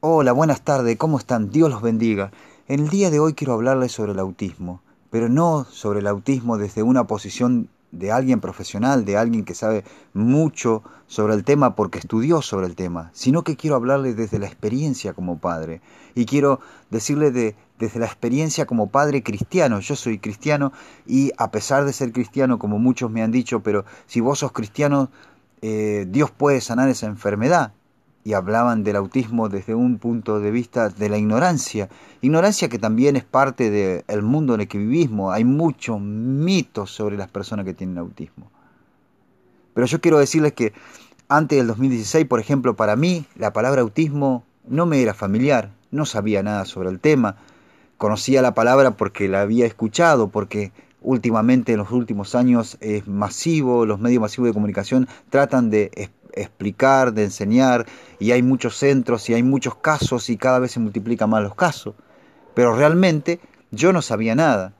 Hola, buenas tardes, ¿cómo están? Dios los bendiga. En el día de hoy quiero hablarles sobre el autismo, pero no sobre el autismo desde una posición de alguien profesional, de alguien que sabe mucho sobre el tema porque estudió sobre el tema, sino que quiero hablarles desde la experiencia como padre. Y quiero decirles de, desde la experiencia como padre cristiano. Yo soy cristiano y a pesar de ser cristiano, como muchos me han dicho, pero si vos sos cristiano, eh, Dios puede sanar esa enfermedad y hablaban del autismo desde un punto de vista de la ignorancia. Ignorancia que también es parte del mundo en el que vivimos. Hay muchos mitos sobre las personas que tienen autismo. Pero yo quiero decirles que antes del 2016, por ejemplo, para mí la palabra autismo no me era familiar, no sabía nada sobre el tema. Conocía la palabra porque la había escuchado, porque últimamente en los últimos años es masivo, los medios masivos de comunicación tratan de explicar, de enseñar, y hay muchos centros y hay muchos casos y cada vez se multiplican más los casos. Pero realmente yo no sabía nada.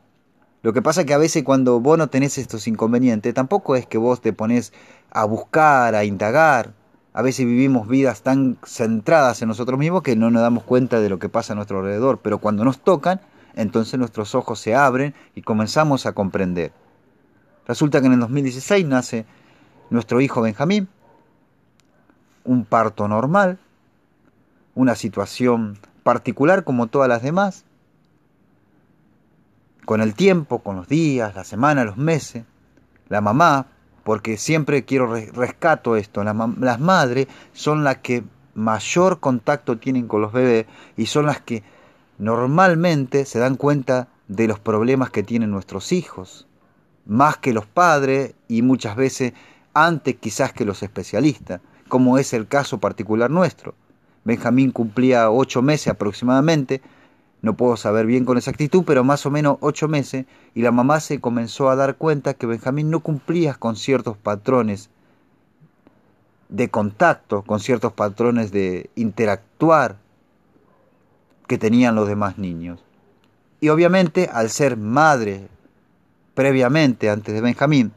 Lo que pasa es que a veces cuando vos no tenés estos inconvenientes, tampoco es que vos te pones a buscar, a indagar. A veces vivimos vidas tan centradas en nosotros mismos que no nos damos cuenta de lo que pasa a nuestro alrededor. Pero cuando nos tocan, entonces nuestros ojos se abren y comenzamos a comprender. Resulta que en el 2016 nace nuestro hijo Benjamín, un parto normal, una situación particular como todas las demás, con el tiempo, con los días, la semana, los meses, la mamá, porque siempre quiero rescato esto, las madres son las que mayor contacto tienen con los bebés y son las que normalmente se dan cuenta de los problemas que tienen nuestros hijos, más que los padres y muchas veces antes quizás que los especialistas como es el caso particular nuestro. Benjamín cumplía ocho meses aproximadamente, no puedo saber bien con exactitud, pero más o menos ocho meses, y la mamá se comenzó a dar cuenta que Benjamín no cumplía con ciertos patrones de contacto, con ciertos patrones de interactuar que tenían los demás niños. Y obviamente, al ser madre previamente, antes de Benjamín,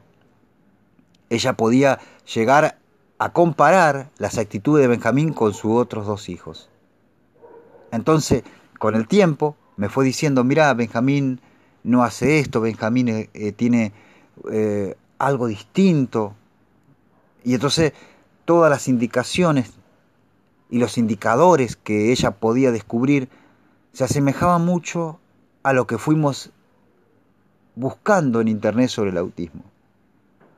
ella podía llegar a comparar las actitudes de Benjamín con sus otros dos hijos. Entonces, con el tiempo, me fue diciendo, mira, Benjamín no hace esto, Benjamín eh, eh, tiene eh, algo distinto. Y entonces todas las indicaciones y los indicadores que ella podía descubrir se asemejaban mucho a lo que fuimos buscando en Internet sobre el autismo.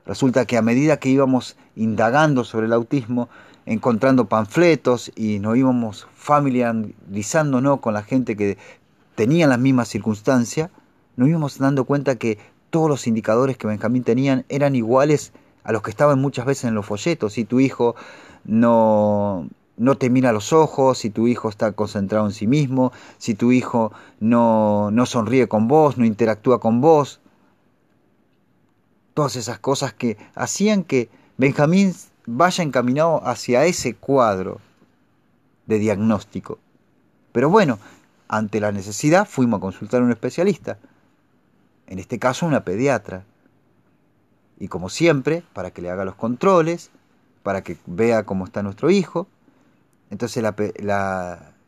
Resulta que a medida que íbamos indagando sobre el autismo, encontrando panfletos y nos íbamos familiarizándonos con la gente que tenía las mismas circunstancias, nos íbamos dando cuenta que todos los indicadores que Benjamín tenían eran iguales a los que estaban muchas veces en los folletos. Si tu hijo no, no te mira los ojos, si tu hijo está concentrado en sí mismo, si tu hijo no, no sonríe con vos, no interactúa con vos, todas esas cosas que hacían que Benjamín vaya encaminado hacia ese cuadro de diagnóstico. Pero bueno, ante la necesidad fuimos a consultar a un especialista, en este caso una pediatra. Y como siempre, para que le haga los controles, para que vea cómo está nuestro hijo. Entonces la,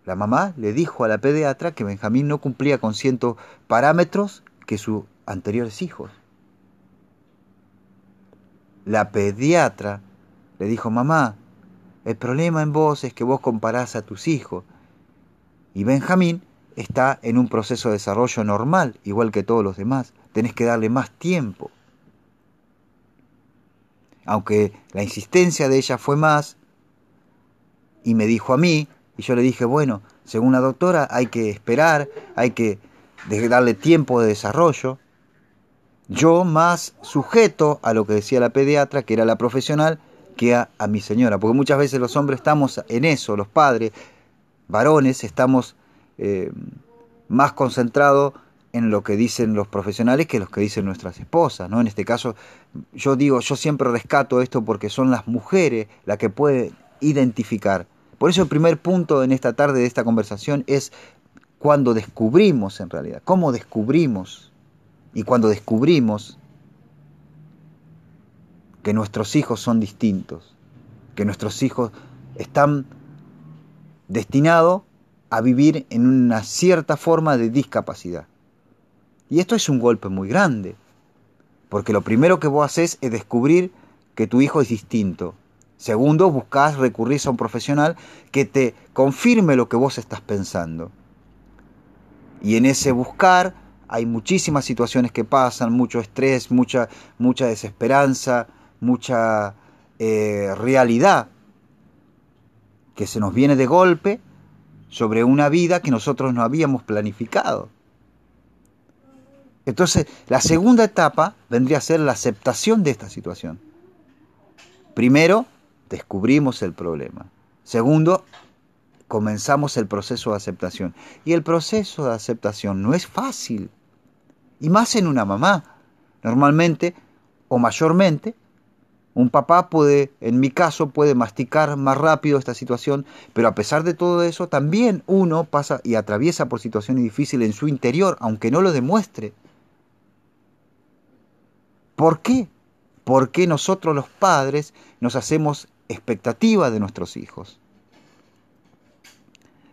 la, mamá le dijo a la pediatra que Benjamín no cumplía con ciertos parámetros que sus anteriores hijos la pediatra le dijo, mamá, el problema en vos es que vos comparás a tus hijos. Y Benjamín está en un proceso de desarrollo normal, igual que todos los demás. Tenés que darle más tiempo. Aunque la insistencia de ella fue más, y me dijo a mí, y yo le dije, bueno, según la doctora hay que esperar, hay que darle tiempo de desarrollo yo más sujeto a lo que decía la pediatra, que era la profesional, que a, mi señora. Porque muchas veces los hombres estamos en eso, los padres, varones, estamos eh, más concentrados en lo que dicen los profesionales que los que dicen nuestras esposas, ¿no? En este caso, yo digo, yo siempre rescato esto porque son las mujeres las que pueden identificar. Por eso el primer punto en esta tarde de esta conversación es cuando descubrimos en realidad, cómo descubrimos y cuando descubrimos que nuestros hijos son distintos, que nuestros hijos están destinados a vivir en una cierta forma de discapacidad. Y esto es un golpe muy grande, porque lo primero que vos haces es descubrir que tu hijo es distinto. Segundo, buscás recurrir a un profesional que te confirme lo que vos estás pensando. Y en ese buscar hay muchísimas situaciones que pasan, mucho estrés, mucha, mucha desesperanza, mucha eh, realidad que se nos viene de golpe sobre una vida que nosotros no habíamos planificado. Entonces, la segunda etapa vendría a ser la aceptación de esta situación. Primero, descubrimos el problema. Segundo, comenzamos el proceso de aceptación. Y el proceso de aceptación no es fácil. Y más en una mamá. Normalmente, o mayormente, un papá puede, en mi caso, puede masticar más rápido esta situación, pero a pesar de todo eso, también uno pasa y atraviesa por situaciones difíciles en su interior, aunque no lo demuestre. ¿Por qué? Porque nosotros los padres nos hacemos expectativa de nuestros hijos.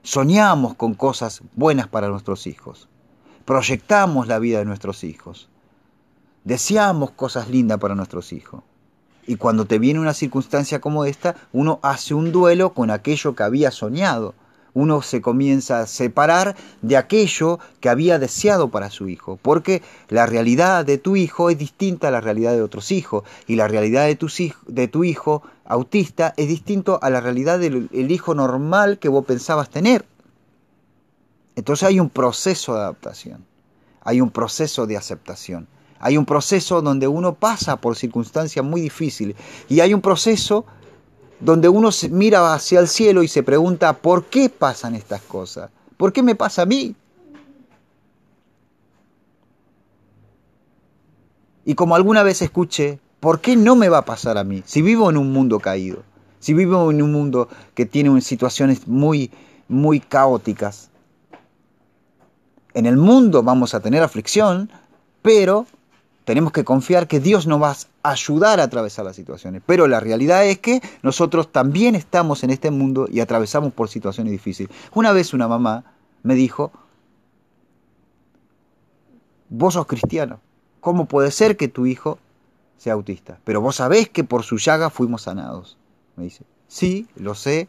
Soñamos con cosas buenas para nuestros hijos. Proyectamos la vida de nuestros hijos. Deseamos cosas lindas para nuestros hijos. Y cuando te viene una circunstancia como esta, uno hace un duelo con aquello que había soñado. Uno se comienza a separar de aquello que había deseado para su hijo, porque la realidad de tu hijo es distinta a la realidad de otros hijos, y la realidad de tu, de tu hijo autista es distinto a la realidad del hijo normal que vos pensabas tener. Entonces hay un proceso de adaptación, hay un proceso de aceptación. Hay un proceso donde uno pasa por circunstancias muy difíciles y hay un proceso donde uno mira hacia el cielo y se pregunta, ¿por qué pasan estas cosas? ¿Por qué me pasa a mí? Y como alguna vez escuché, ¿por qué no me va a pasar a mí? Si vivo en un mundo caído, si vivo en un mundo que tiene situaciones muy, muy caóticas. En el mundo vamos a tener aflicción, pero tenemos que confiar que Dios nos va a ayudar a atravesar las situaciones. Pero la realidad es que nosotros también estamos en este mundo y atravesamos por situaciones difíciles. Una vez una mamá me dijo, vos sos cristiano, ¿cómo puede ser que tu hijo sea autista? Pero vos sabés que por su llaga fuimos sanados. Me dice, sí, lo sé,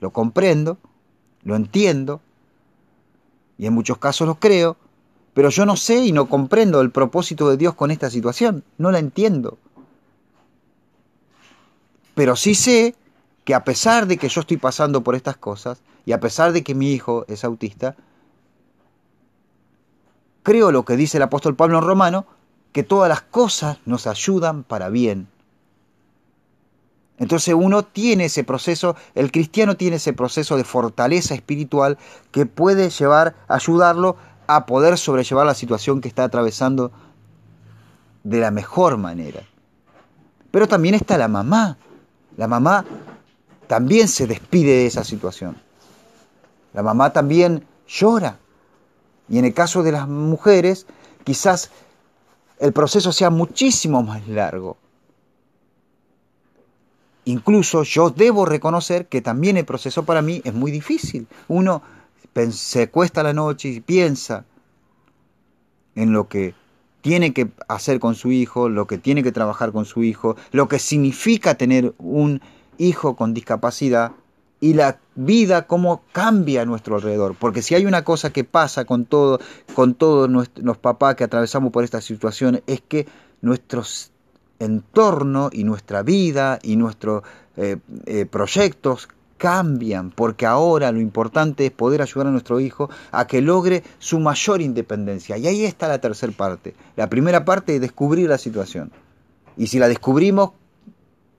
lo comprendo, lo entiendo, y en muchos casos lo creo, pero yo no sé y no comprendo el propósito de Dios con esta situación. No la entiendo. Pero sí sé que a pesar de que yo estoy pasando por estas cosas y a pesar de que mi hijo es autista, creo lo que dice el apóstol Pablo en Romano, que todas las cosas nos ayudan para bien. Entonces uno tiene ese proceso, el cristiano tiene ese proceso de fortaleza espiritual que puede llevar, ayudarlo a poder sobrellevar la situación que está atravesando de la mejor manera. Pero también está la mamá. La mamá también se despide de esa situación. La mamá también llora. Y en el caso de las mujeres, quizás el proceso sea muchísimo más largo. Incluso yo debo reconocer que también el proceso para mí es muy difícil. Uno se cuesta la noche y piensa en lo que tiene que hacer con su hijo, lo que tiene que trabajar con su hijo, lo que significa tener un hijo con discapacidad y la vida cómo cambia a nuestro alrededor. Porque si hay una cosa que pasa con todo, con todos los papás que atravesamos por esta situación, es que nuestros entorno y nuestra vida y nuestros eh, eh, proyectos cambian, porque ahora lo importante es poder ayudar a nuestro hijo a que logre su mayor independencia. Y ahí está la tercera parte. La primera parte es descubrir la situación. Y si la descubrimos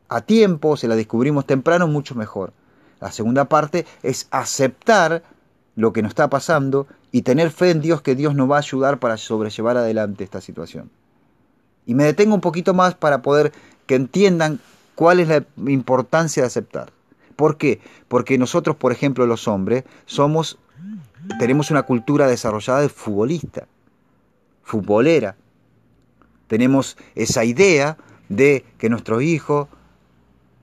a tiempo, si la descubrimos temprano, mucho mejor. La segunda parte es aceptar lo que nos está pasando y tener fe en Dios que Dios nos va a ayudar para sobrellevar adelante esta situación. Y me detengo un poquito más para poder que entiendan cuál es la importancia de aceptar. ¿Por qué? Porque nosotros, por ejemplo, los hombres, somos, tenemos una cultura desarrollada de futbolista, futbolera. Tenemos esa idea de que nuestro hijo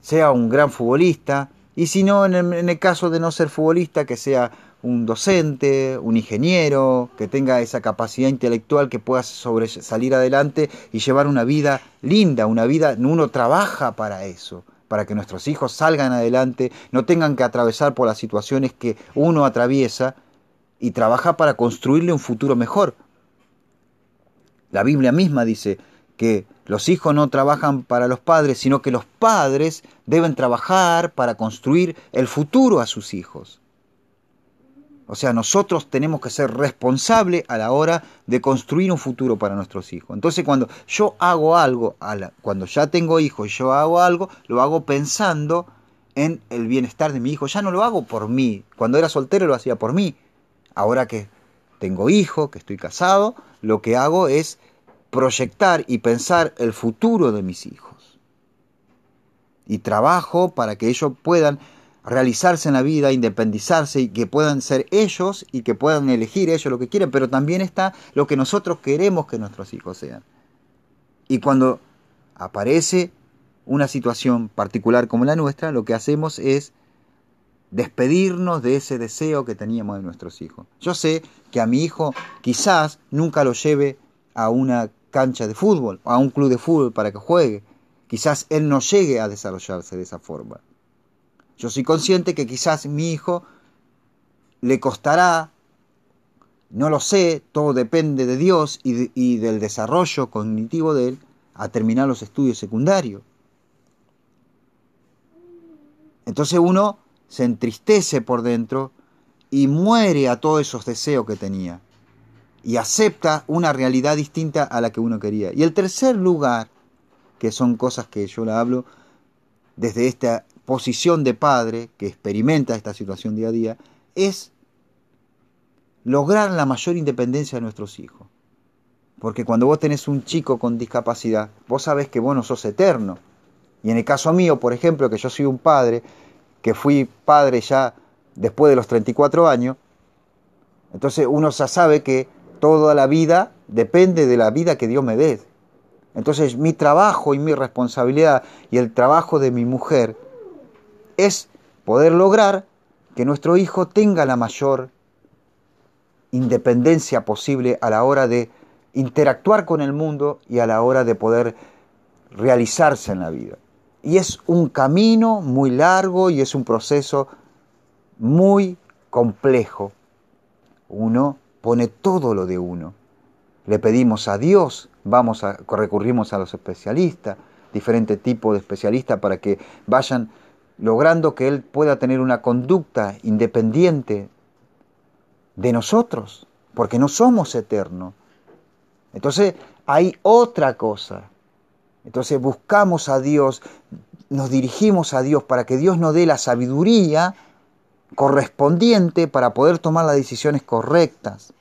sea un gran futbolista, y si no, en el, caso de no ser futbolista, que sea un docente, un ingeniero, que tenga esa capacidad intelectual que pueda salir adelante y llevar una vida linda, una vida, uno trabaja para eso, para que nuestros hijos salgan adelante, no tengan que atravesar por las situaciones que uno atraviesa y trabaja para construirle un futuro mejor. La Biblia misma dice que los hijos no trabajan para los padres, sino que los padres deben trabajar para construir el futuro a sus hijos. O sea, nosotros tenemos que ser responsables a la hora de construir un futuro para nuestros hijos. Entonces, cuando yo hago algo, cuando ya tengo hijos yo hago algo, lo hago pensando en el bienestar de mi hijo. Ya no lo hago por mí. Cuando era soltero lo hacía por mí. Ahora que tengo hijo, que estoy casado, lo que hago es proyectar y pensar el futuro de mis hijos. Y trabajo para que ellos puedan realizarse en la vida, independizarse y que puedan ser ellos y que puedan elegir ellos lo que quieren, pero también está lo que nosotros queremos que nuestros hijos sean. Y cuando aparece una situación particular como la nuestra, lo que hacemos es despedirnos de ese deseo que teníamos de nuestros hijos. Yo sé que a mi hijo quizás nunca lo lleve a una cancha de fútbol, a un club de fútbol para que juegue. Quizás él no llegue a desarrollarse de esa forma. Yo soy consciente que quizás mi hijo le costará, no lo sé, todo depende de Dios y, del desarrollo cognitivo de él, a terminar los estudios secundarios. Entonces uno se entristece por dentro y muere a todos esos deseos que tenía y acepta una realidad distinta a la que uno quería. Y el tercer lugar, que son cosas que yo la hablo desde esta posición de padre que experimenta esta situación día a día es lograr la mayor independencia de nuestros hijos. Porque cuando vos tenés un chico con discapacidad, vos sabés que vos no sos eterno. Y en el caso mío, por ejemplo, que yo soy un padre, que fui padre ya después de los 34 años, entonces uno ya sabe que toda la vida depende de la vida que Dios me dé. Entonces mi trabajo y mi responsabilidad y el trabajo de mi mujer es poder lograr que nuestro hijo tenga la mayor independencia posible a la hora de interactuar con el mundo y a la hora de poder realizarse en la vida. Y es un camino muy largo y es un proceso muy complejo. Uno pone todo lo de uno. Le pedimos a Dios, vamos a recurrimos a los especialistas, diferentes tipos de especialistas para que vayan logrando que Él pueda tener una conducta independiente de nosotros, porque no somos eternos. Entonces hay otra cosa. Entonces buscamos a Dios, nos dirigimos a Dios para que Dios nos dé la sabiduría correspondiente para poder tomar las decisiones correctas.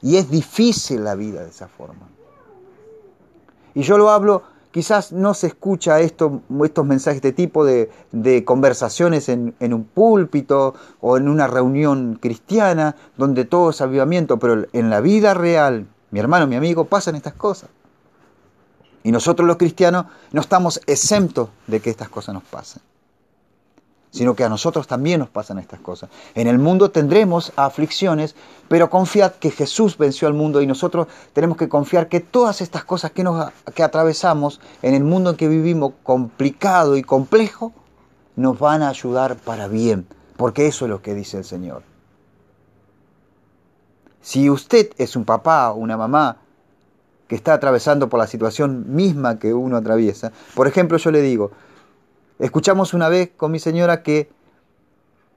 Y es difícil la vida de esa forma. Y yo lo hablo Quizás no se escucha esto, estos mensajes, de tipo de, conversaciones en, en, un púlpito o en una reunión cristiana donde todo es avivamiento, pero en la vida real, mi hermano, mi amigo, pasan estas cosas. Y nosotros los cristianos no estamos exentos de que estas cosas nos pasen sino que a nosotros también nos pasan estas cosas. En el mundo tendremos aflicciones, pero confiad que Jesús venció al mundo y nosotros tenemos que confiar que todas estas cosas que, nos, que atravesamos en el mundo en que vivimos, complicado y complejo, nos van a ayudar para bien, porque eso es lo que dice el Señor. Si usted es un papá o una mamá que está atravesando por la situación misma que uno atraviesa, por ejemplo, yo le digo, Escuchamos una vez con mi señora que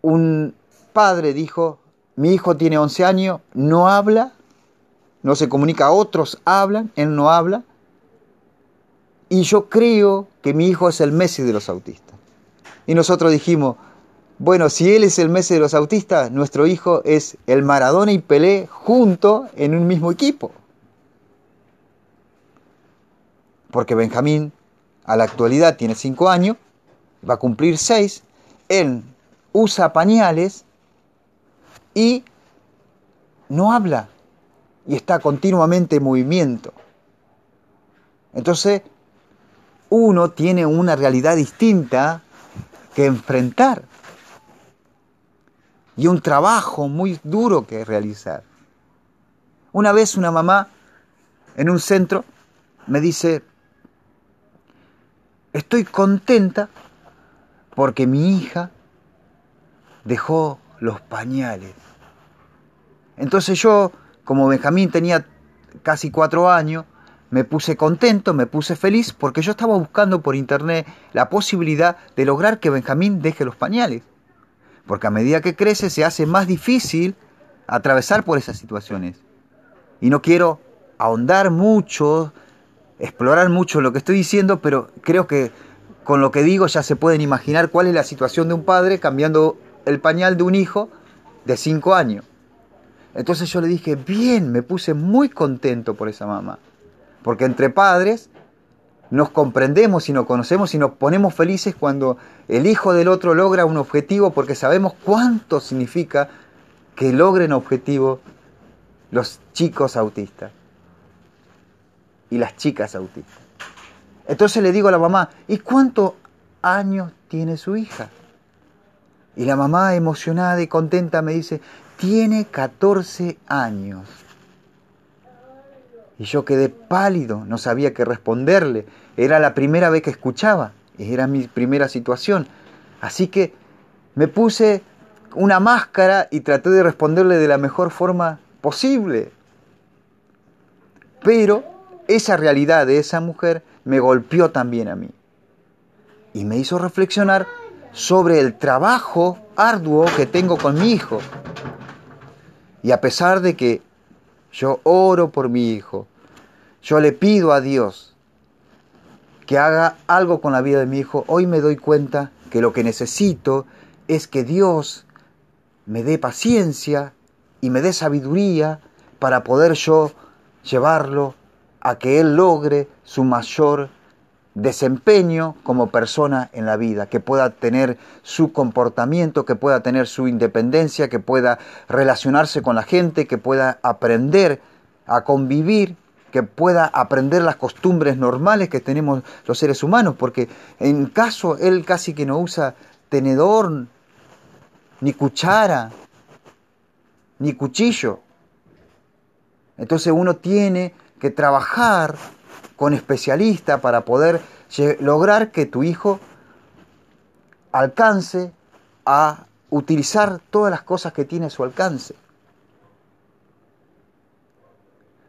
un padre dijo, mi hijo tiene 11 años, no habla, no se comunica, otros hablan, él no habla, y yo creo que mi hijo es el Messi de los autistas. Y nosotros dijimos, bueno, si él es el Messi de los autistas, nuestro hijo es el Maradona y Pelé junto en un mismo equipo. Porque Benjamín a la actualidad tiene 5 años va a cumplir seis, él usa pañales y no habla y está continuamente en movimiento. Entonces, uno tiene una realidad distinta que enfrentar. y un trabajo muy duro que realizar. Una vez una mamá en un centro me dice, estoy contenta porque mi hija dejó los pañales. Entonces yo, como Benjamín tenía casi cuatro años, me puse contento, me puse feliz porque yo estaba buscando por internet la posibilidad de lograr que Benjamín deje los pañales. Porque a medida que crece se hace más difícil atravesar por esas situaciones. Y no quiero ahondar mucho, explorar mucho lo que estoy diciendo, pero creo que con lo que digo ya se pueden imaginar cuál es la situación de un padre cambiando el pañal de un hijo de cinco años. Entonces yo le dije, bien, me puse muy contento por esa mamá. Porque entre padres nos comprendemos y nos conocemos y nos ponemos felices cuando el hijo del otro logra un objetivo porque sabemos cuánto significa que logren objetivo los chicos autistas y las chicas autistas. Entonces le digo a la mamá, ¿y cuántos años tiene su hija? Y la mamá emocionada y contenta me dice, tiene 14 años. Y yo quedé pálido, no sabía qué responderle. Era la primera vez que escuchaba, era mi primera situación. Así que me puse una máscara y traté de responderle de la mejor forma posible. Pero esa realidad de esa mujer me golpeó también a mí. Y me hizo reflexionar sobre el trabajo arduo que tengo con mi hijo. Y a pesar de que yo oro por mi hijo, yo le pido a Dios que haga algo con la vida de mi hijo. Hoy me doy cuenta que lo que necesito es que Dios me dé paciencia y me dé sabiduría para poder yo llevarlo a que él logre su mayor desempeño como persona en la vida, que pueda tener su comportamiento, que pueda tener su independencia, que pueda relacionarse con la gente, que pueda aprender a convivir que pueda aprender las costumbres normales que tenemos los seres humanos, porque en caso él casi que no usa tenedor, ni cuchara, ni cuchillo. Entonces uno tiene que trabajar con especialistas para poder lograr que tu hijo alcance a utilizar todas las cosas que tiene a su alcance.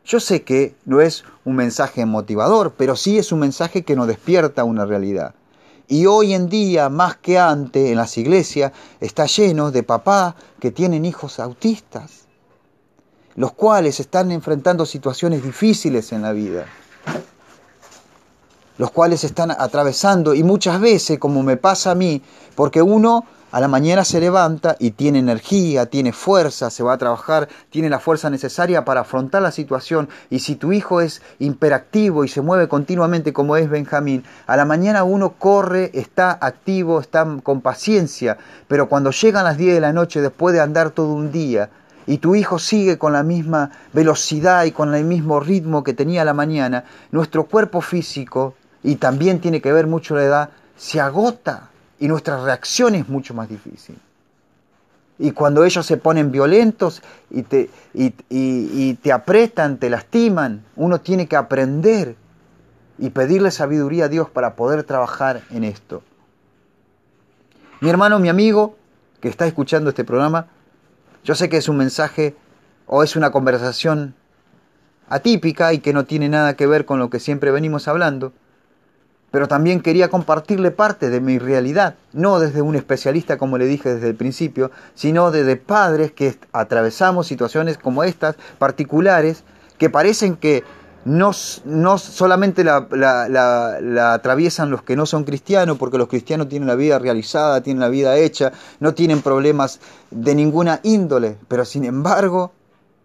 Yo sé que no es un mensaje motivador, pero sí es un mensaje que nos despierta una realidad. Y hoy en día, más que antes, en las iglesias está lleno de papás que tienen hijos autistas, los cuales están enfrentando situaciones difíciles en la vida, los cuales están atravesando, y muchas veces, como me pasa a mí, porque uno a la mañana se levanta y tiene energía, tiene fuerza, se va a trabajar, tiene la fuerza necesaria para afrontar la situación. Y si tu hijo es imperactivo y se mueve continuamente como es Benjamín, a la mañana uno corre, está activo, está con paciencia, pero cuando llegan las 10 de la noche después de andar todo un día, y tu hijo sigue con la misma velocidad y con el mismo ritmo que tenía la mañana, nuestro cuerpo físico, y también tiene que ver mucho la edad, se agota y nuestra reacción es mucho más difícil. Y cuando ellos se ponen violentos y te, y, te apretan, te lastiman, uno tiene que aprender y pedirle sabiduría a Dios para poder trabajar en esto. Mi hermano, mi amigo que está escuchando este programa, yo sé que es un mensaje o es una conversación atípica y que no tiene nada que ver con lo que siempre venimos hablando, pero también quería compartirle parte de mi realidad, no desde un especialista como le dije desde el principio, sino desde padres que atravesamos situaciones como estas, particulares, que parecen que no, no solamente la, la, atraviesan los que no son cristianos, porque los cristianos tienen la vida realizada, tienen la vida hecha, no tienen problemas de ninguna índole, pero sin embargo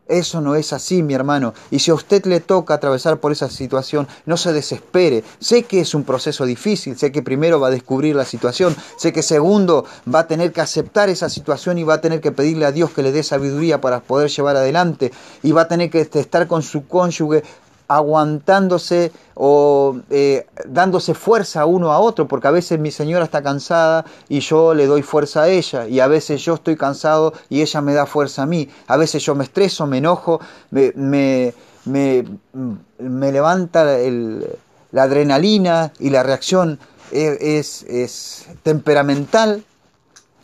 eso no es así, mi hermano. Y si a usted le toca atravesar por esa situación, no se desespere. Sé que es un proceso difícil, sé que primero va a descubrir la situación, sé que segundo va a tener que aceptar esa situación y va a tener que pedirle a Dios que le dé sabiduría para poder llevar adelante y va a tener que estar con su cónyuge aguantándose o eh, dándose fuerza uno a otro, porque a veces mi señora está cansada y yo le doy fuerza a ella, y a veces yo estoy cansado y ella me da fuerza a mí, a veces yo me estreso, me enojo, me, me, me, levanta la adrenalina y la reacción es, es temperamental,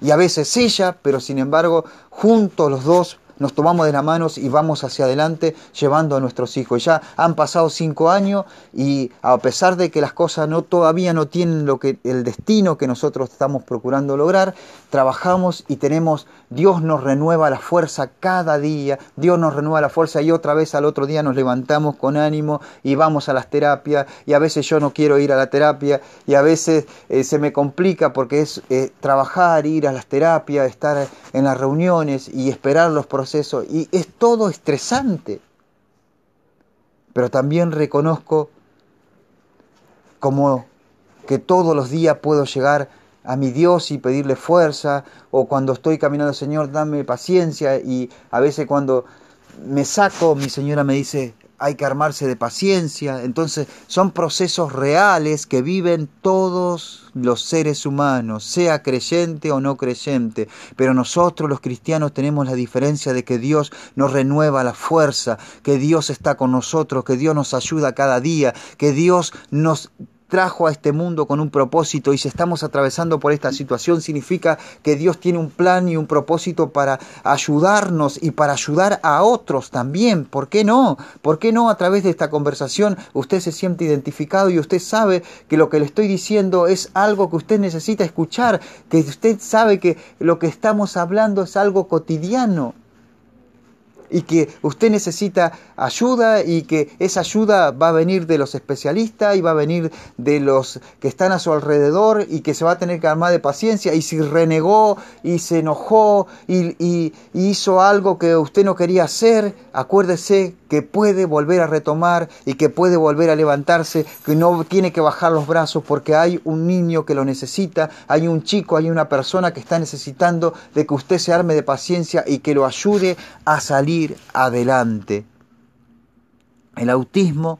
y a veces ella, pero sin embargo, juntos los dos nos tomamos de las manos y vamos hacia adelante llevando a nuestros hijos. Ya han pasado cinco años y a pesar de que las cosas no todavía no tienen lo que el destino que nosotros estamos procurando lograr, trabajamos y tenemos Dios nos renueva la fuerza cada día, Dios nos renueva la fuerza y otra vez al otro día nos levantamos con ánimo y vamos a las terapias y a veces yo no quiero ir a la terapia y a veces eh, se me complica porque es eh, trabajar, ir a las terapias, estar en las reuniones y esperar los procesos y es todo estresante. Pero también reconozco como que todos los días puedo llegar a mi Dios y pedirle fuerza, o cuando estoy caminando, Señor, dame paciencia, y a veces cuando me saco, mi señora me dice, hay que armarse de paciencia. Entonces son procesos reales que viven todos los seres humanos, sea creyente o no creyente. Pero nosotros los cristianos tenemos la diferencia de que Dios nos renueva la fuerza, que Dios está con nosotros, que Dios nos ayuda cada día, que Dios nos trajo a este mundo con un propósito y si estamos atravesando por esta situación significa que Dios tiene un plan y un propósito para ayudarnos y para ayudar a otros también. ¿Por qué no? ¿Por qué no a través de esta conversación usted se siente identificado y usted sabe que lo que le estoy diciendo es algo que usted necesita escuchar, que usted sabe que lo que estamos hablando es algo cotidiano? Y que usted necesita ayuda y que esa ayuda va a venir de los especialistas y va a venir de los que están a su alrededor y que se va a tener que armar de paciencia. Y si renegó y se enojó y, hizo algo que usted no quería hacer, acuérdese que puede volver a retomar y que puede volver a levantarse, que no tiene que bajar los brazos porque hay un niño que lo necesita, hay un chico, hay una persona que está necesitando de que usted se arme de paciencia y que lo ayude a salir adelante. El autismo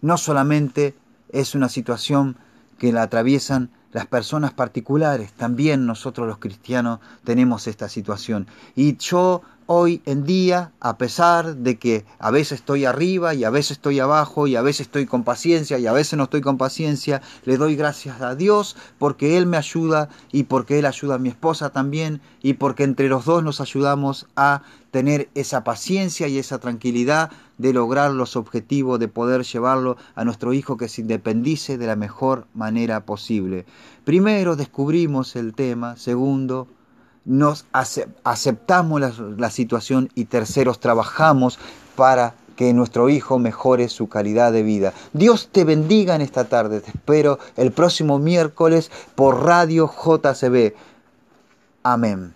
no solamente es una situación que la atraviesan las personas particulares, también nosotros los cristianos tenemos esta situación. Y yo hoy en día, a pesar de que a veces estoy arriba y a veces estoy abajo y a veces estoy con paciencia y a veces no estoy con paciencia, le doy gracias a Dios porque Él me ayuda y porque Él ayuda a mi esposa también y porque entre los dos nos ayudamos a tener esa paciencia y esa tranquilidad de lograr los objetivos, de poder llevarlo a nuestro hijo que se independice de la mejor manera posible. Primero descubrimos el tema, segundo nos aceptamos la, situación y terceros trabajamos para que nuestro hijo mejore su calidad de vida. Dios te bendiga en esta tarde. Te espero el próximo miércoles por Radio JCB. Amén.